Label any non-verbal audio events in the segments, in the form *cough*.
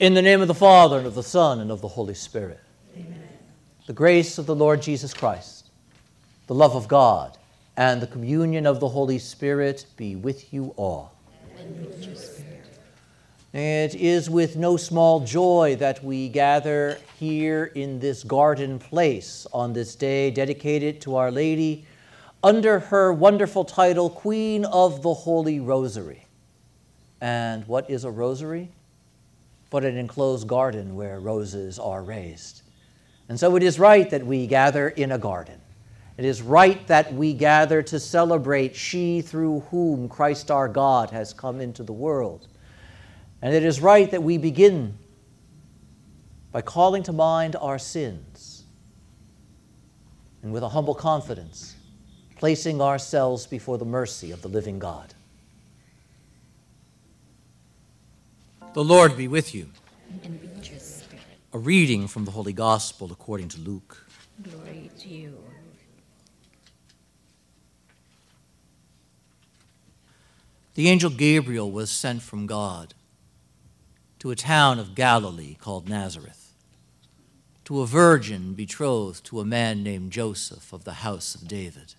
In the name of the Father, and of the Son, and of the Holy Spirit. Amen. The grace of the Lord Jesus Christ, the love of God, and the communion of the Holy Spirit be with you all. With it is with no small joy that we gather here in this garden place on this day dedicated to Our Lady under her wonderful title, Queen of the Holy Rosary. And what is a rosary? But an enclosed garden where roses are raised. And so it is right that we gather in a garden. It is right that we gather to celebrate she through whom Christ our God has come into the world and it is right that we begin by calling to mind our sins and with a humble confidence, placing ourselves before the mercy of the living God. The Lord be with you. And with your spirit. A reading from the Holy Gospel according to Luke. Glory to you. The angel Gabriel was sent from God to a town of Galilee called Nazareth, to a virgin betrothed to a man named Joseph of the house of David.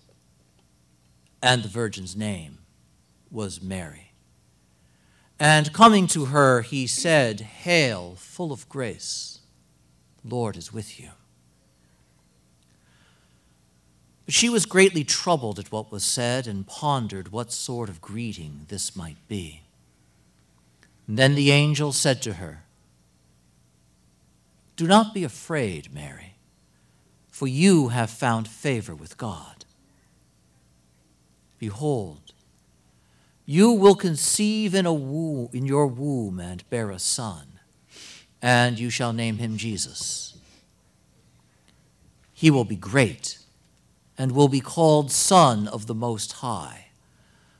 And the virgin's name was Mary. And coming to her, he said, Hail, full of grace, the Lord is with you. But she was greatly troubled at what was said and pondered what sort of greeting this might be. Then the angel said to her, Do not be afraid, Mary, for you have found favor with God. Behold, you will conceive in, a womb, in your womb and bear a son, and you shall name him Jesus. He will be great and will be called Son of the Most High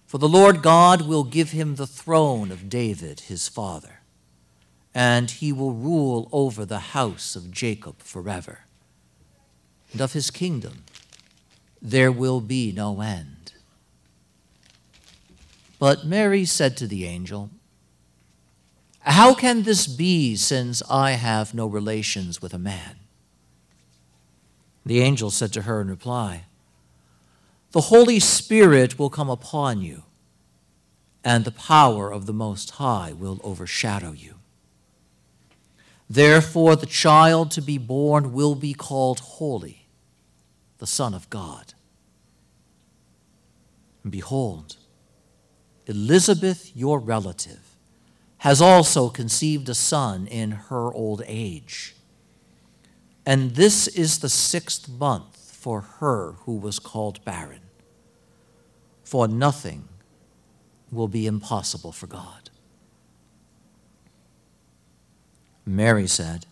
for the Lord God will give him the throne of David his father, and he will rule over the house of Jacob forever. And of his kingdom there will be no end. But Mary said to the angel, How can this be since I have no relations with a man? The angel said to her in reply, the Holy Spirit will come upon you, and the power of the Most High will overshadow you. Therefore, the child to be born will be called Holy, the Son of God. And behold, Elizabeth, your relative, has also conceived a son in her old age. And this is the sixth month for her who was called barren for nothing will be impossible for God. Mary said,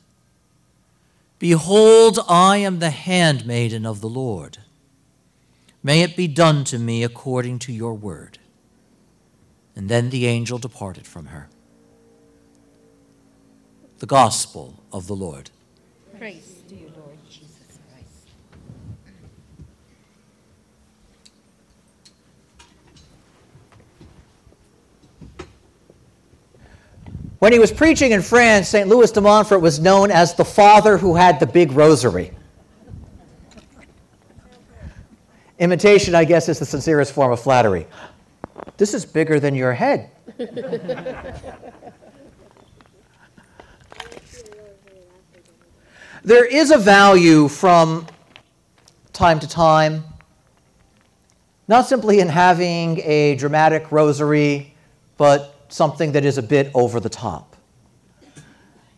Behold, I am the handmaiden of the Lord. May it be done to me according to your word. And then the angel departed from her. The Gospel of the Lord. Praise to you, Lord Jesus Christ. When he was preaching in France, St. Louis de Montfort was known as the father who had the big rosary. Imitation, I guess, is the sincerest form of flattery. This is bigger than your head. *laughs* there is a value from time to time, not simply in having a dramatic rosary, but something that is a bit over the top.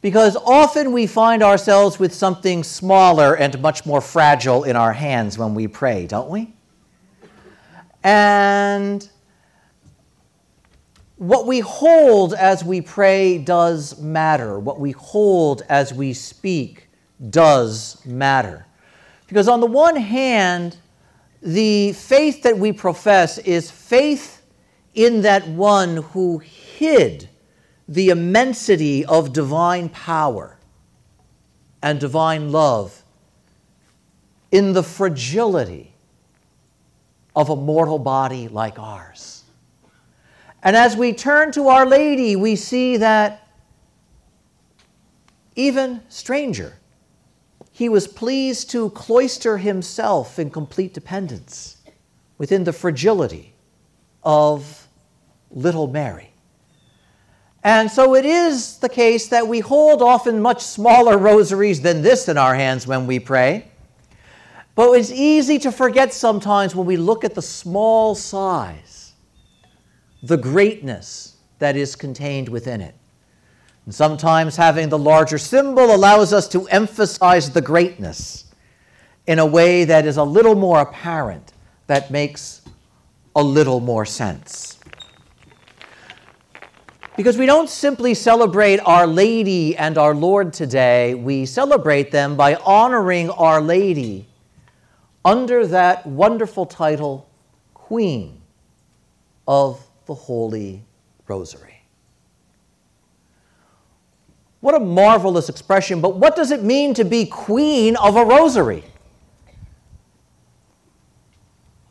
Because often we find ourselves with something smaller and much more fragile in our hands when we pray, don't we? And what we hold as we pray does matter. What we hold as we speak does matter. Because on the one hand, the faith that we profess is faith in that one who hid the immensity of divine power and divine love in the fragility of a mortal body like ours. And as we turn to Our Lady, we see that even stranger. He was pleased to cloister himself in complete dependence within the fragility of little Mary. And so it is the case that we hold often much smaller rosaries than this in our hands when we pray. But it's easy to forget sometimes when we look at the small size, the greatness that is contained within it. And sometimes having the larger symbol allows us to emphasize the greatness in a way that is a little more apparent, that makes a little more sense. Because we don't simply celebrate Our Lady and Our Lord today, we celebrate them by honoring Our Lady under that wonderful title, Queen of the Holy Rosary. What a marvelous expression, but what does it mean to be Queen of a Rosary?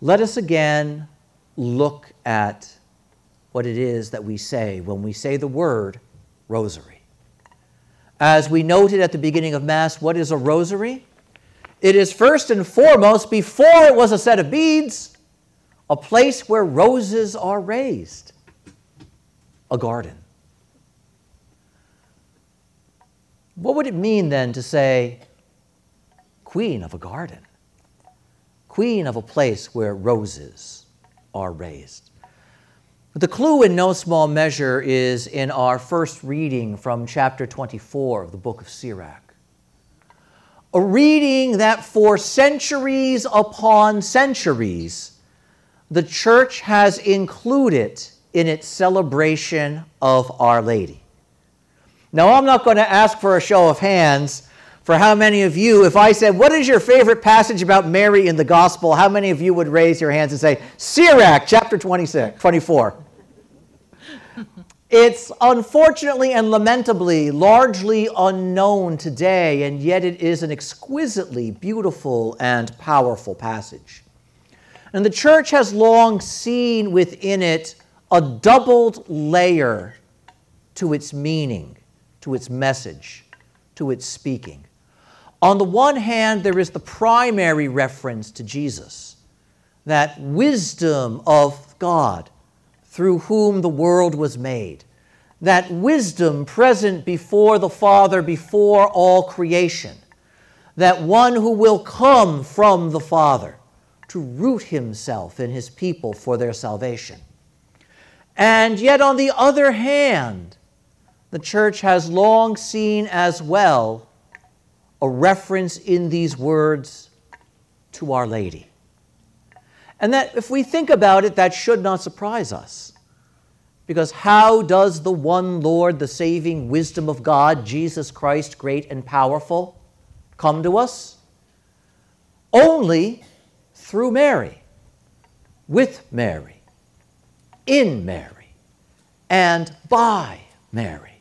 Let us again look at what it is that we say when we say the word rosary. As we noted at the beginning of Mass, what is a rosary? It is first and foremost, before it was a set of beads, a place where roses are raised, a garden. What would it mean then to say, queen of a garden, queen of a place where roses are raised? But the clue in no small measure is in our first reading from chapter 24 of the book of Sirach. A reading that for centuries upon centuries, the church has included in its celebration of Our Lady. Now, I'm not going to ask for a show of hands for how many of you, if I said, What is your favorite passage about Mary in the gospel? How many of you would raise your hands and say, Sirach, chapter 26, 24? It's unfortunately and lamentably largely unknown today, and yet it is an exquisitely beautiful and powerful passage. And the church has long seen within it a doubled layer to its meaning, to its message, to its speaking. On the one hand, there is the primary reference to Jesus, that wisdom of God through whom the world was made. That wisdom present before the Father, before all creation. That one who will come from the Father to root himself in his people for their salvation. And yet, on the other hand, the church has long seen as well a reference in these words to Our Lady. And that if we think about it, that should not surprise us. Because how does the one Lord, the saving wisdom of God, Jesus Christ, great and powerful, come to us? Only through Mary, with Mary, in Mary, and by Mary.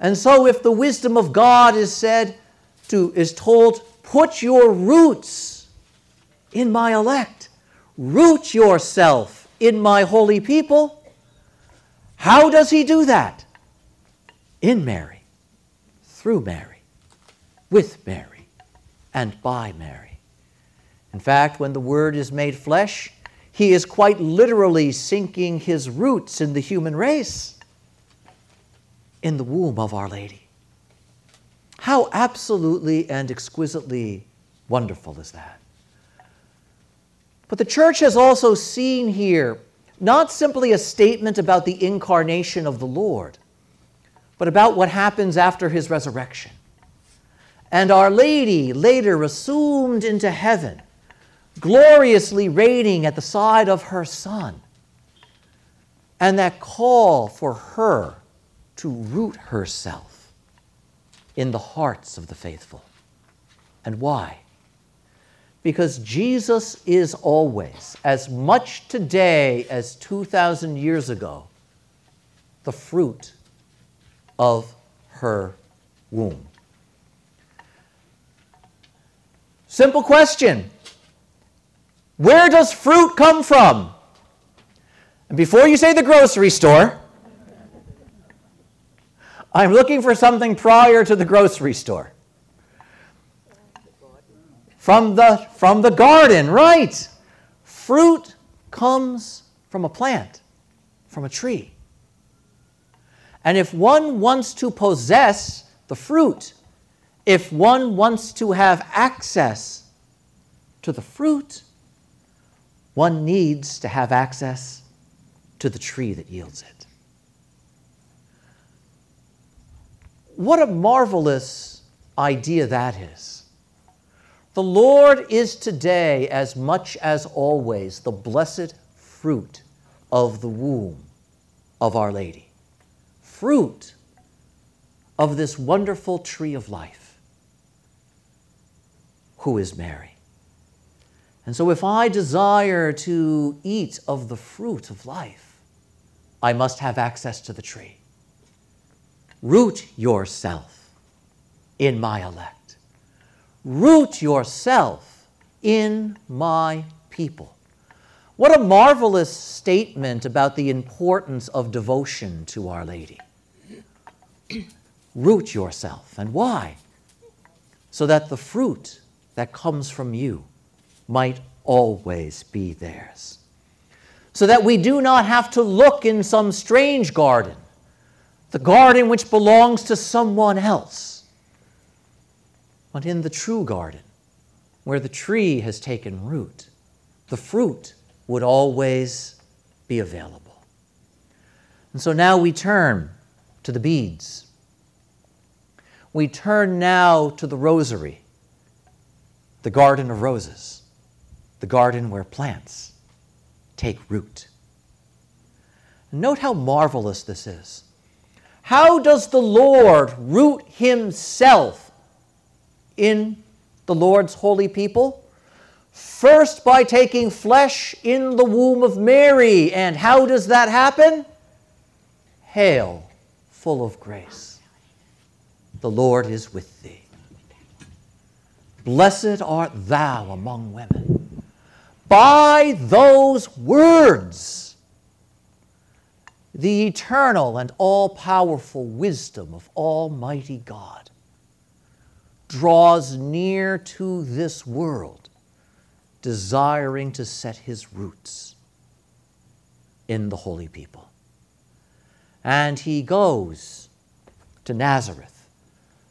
And so if the wisdom of God is said to is told, put your roots in my elect, root yourself in my holy people how does he do that? In Mary, through Mary, with Mary, and by Mary. In fact, when the Word is made flesh, he is quite literally sinking his roots in the human race, in the womb of Our Lady. How absolutely and exquisitely wonderful is that? But the church has also seen here not simply a statement about the incarnation of the Lord, but about what happens after his resurrection. And Our Lady, later assumed into heaven, gloriously reigning at the side of her Son. And that call for her to root herself in the hearts of the faithful. And why? Because Jesus is always, as much today as 2,000 years ago, the fruit of her womb. Simple question Where does fruit come from? And before you say the grocery store, I'm looking for something prior to the grocery store. From the, from the garden, right. Fruit comes from a plant, from a tree. And if one wants to possess the fruit, if one wants to have access to the fruit, one needs to have access to the tree that yields it. What a marvelous idea that is. The Lord is today, as much as always, the blessed fruit of the womb of Our Lady. Fruit of this wonderful tree of life, who is Mary. And so, if I desire to eat of the fruit of life, I must have access to the tree. Root yourself in my elect. Root yourself in my people. What a marvelous statement about the importance of devotion to Our Lady. *clears throat* Root yourself. And why? So that the fruit that comes from you might always be theirs. So that we do not have to look in some strange garden, the garden which belongs to someone else, but in the true garden, where the tree has taken root, the fruit would always be available. And so now we turn to the beads. We turn now to the rosary, the garden of roses the garden where plants take root. Note how marvelous this is. How does the Lord root himself in the Lord's holy people? First, by taking flesh in the womb of Mary. And how does that happen? Hail, full of grace. The Lord is with thee. Blessed art thou among women by those words, the eternal and all powerful wisdom of Almighty God draws near to this world, desiring to set his roots in the holy people. And he goes to Nazareth,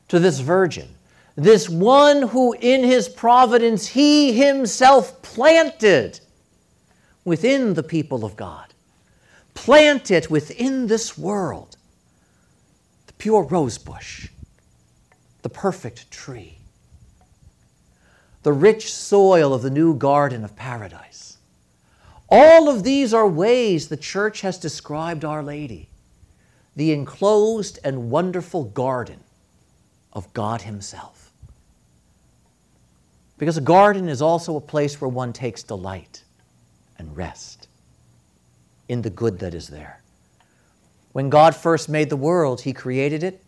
to this virgin this one who in his providence he himself planted within the people of God, planted within this world the pure rosebush, the perfect tree, the rich soil of the new garden of paradise. All of these are ways the church has described Our Lady, the enclosed and wonderful garden of God Himself. Because a garden is also a place where one takes delight and rest in the good that is there. When God first made the world, He created it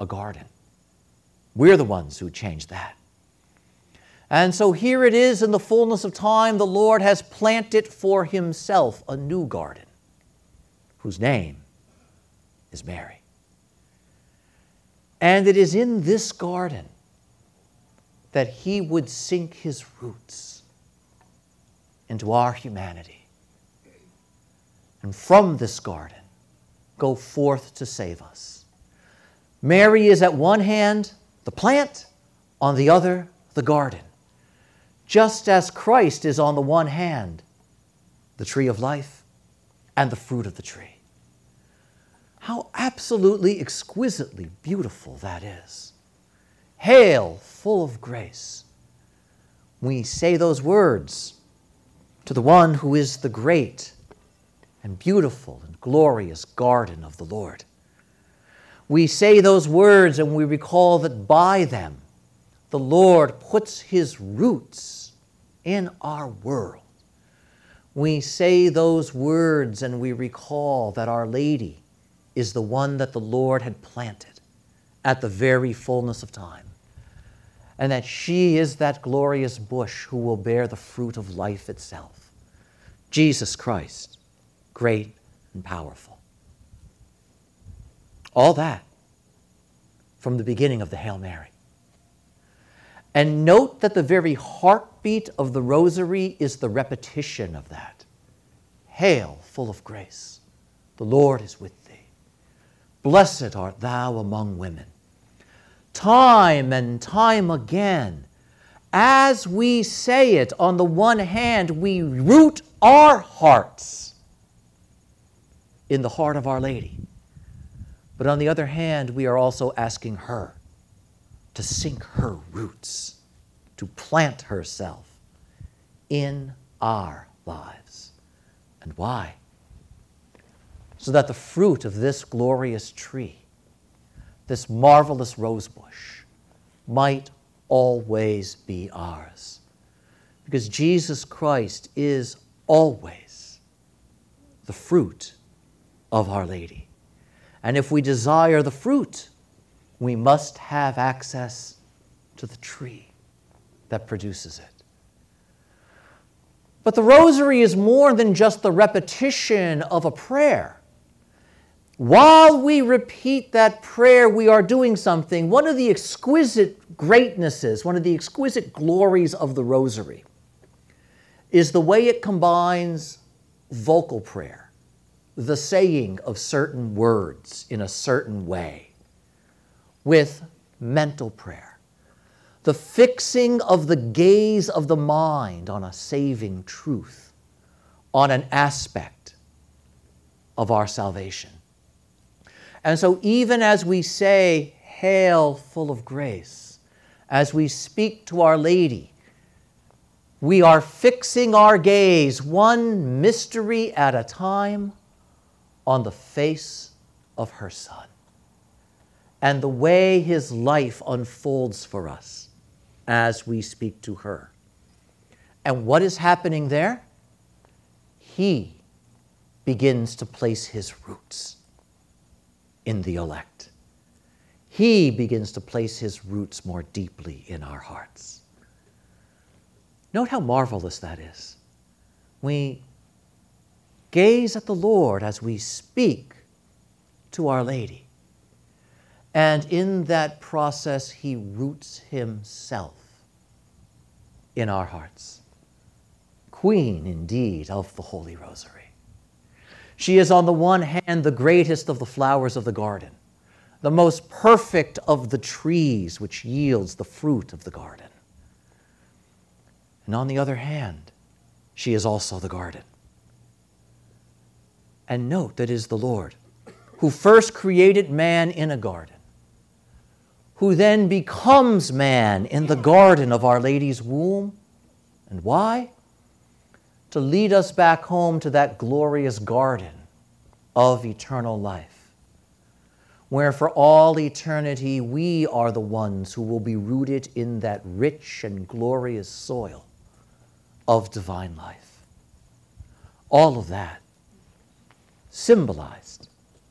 a garden. We're the ones who changed that. And so here it is in the fullness of time, the Lord has planted for Himself a new garden, whose name is Mary. And it is in this garden that he would sink his roots into our humanity. And from this garden, go forth to save us. Mary is at one hand the plant, on the other, the garden. Just as Christ is on the one hand the tree of life and the fruit of the tree. How absolutely exquisitely beautiful that is. Hail, full of grace. We say those words to the one who is the great and beautiful and glorious garden of the Lord. We say those words and we recall that by them the Lord puts his roots in our world. We say those words and we recall that Our Lady is the one that the Lord had planted at the very fullness of time and that she is that glorious bush who will bear the fruit of life itself. Jesus Christ, great and powerful. All that from the beginning of the Hail Mary. And note that the very heartbeat of the rosary is the repetition of that. Hail, full of grace, the Lord is with thee. Blessed art thou among women. Time and time again, as we say it, on the one hand, we root our hearts in the heart of Our Lady. But on the other hand, we are also asking her to sink her roots, to plant herself in our lives. And why? So that the fruit of this glorious tree, this marvelous rosebush, might always be ours. Because Jesus Christ is always the fruit of Our Lady. And if we desire the fruit, we must have access to the tree that produces it. But the rosary is more than just the repetition of a prayer. While we repeat that prayer, we are doing something. One of the exquisite greatnesses, one of the exquisite glories of the rosary is the way it combines vocal prayer, the saying of certain words in a certain way with mental prayer, the fixing of the gaze of the mind on a saving truth, on an aspect of our salvation. And so, even as we say, Hail, full of grace, as we speak to Our Lady, we are fixing our gaze one mystery at a time on the face of her Son and the way his life unfolds for us as we speak to her. And what is happening there? He begins to place his roots in the elect. He begins to place his roots more deeply in our hearts. Note how marvelous that is. We gaze at the Lord as we speak to Our Lady. And in that process, he roots himself in our hearts. Queen, indeed, of the Holy Rosary. She is, on the one hand, the greatest of the flowers of the garden, the most perfect of the trees which yields the fruit of the garden. And on the other hand, she is also the garden. And note that it is the Lord who first created man in a garden who then becomes man in the garden of Our Lady's womb. And why? To lead us back home to that glorious garden of eternal life, where for all eternity we are the ones who will be rooted in that rich and glorious soil of divine life. All of that symbolized,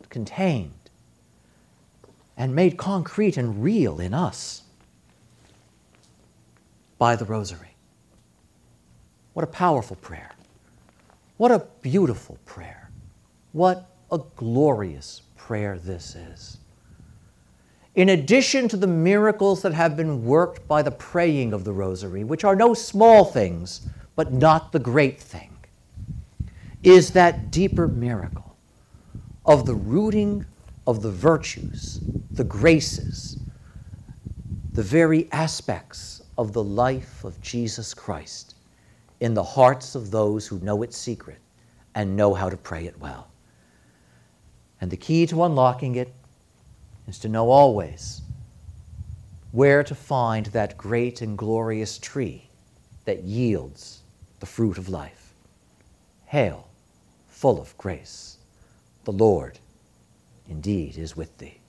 contained and made concrete and real in us by the Rosary. What a powerful prayer. What a beautiful prayer. What a glorious prayer this is. In addition to the miracles that have been worked by the praying of the Rosary, which are no small things, but not the great thing, is that deeper miracle of the rooting of the virtues, the graces, the very aspects of the life of Jesus Christ in the hearts of those who know its secret and know how to pray it well. And the key to unlocking it is to know always where to find that great and glorious tree that yields the fruit of life. Hail, full of grace, the Lord indeed is with thee.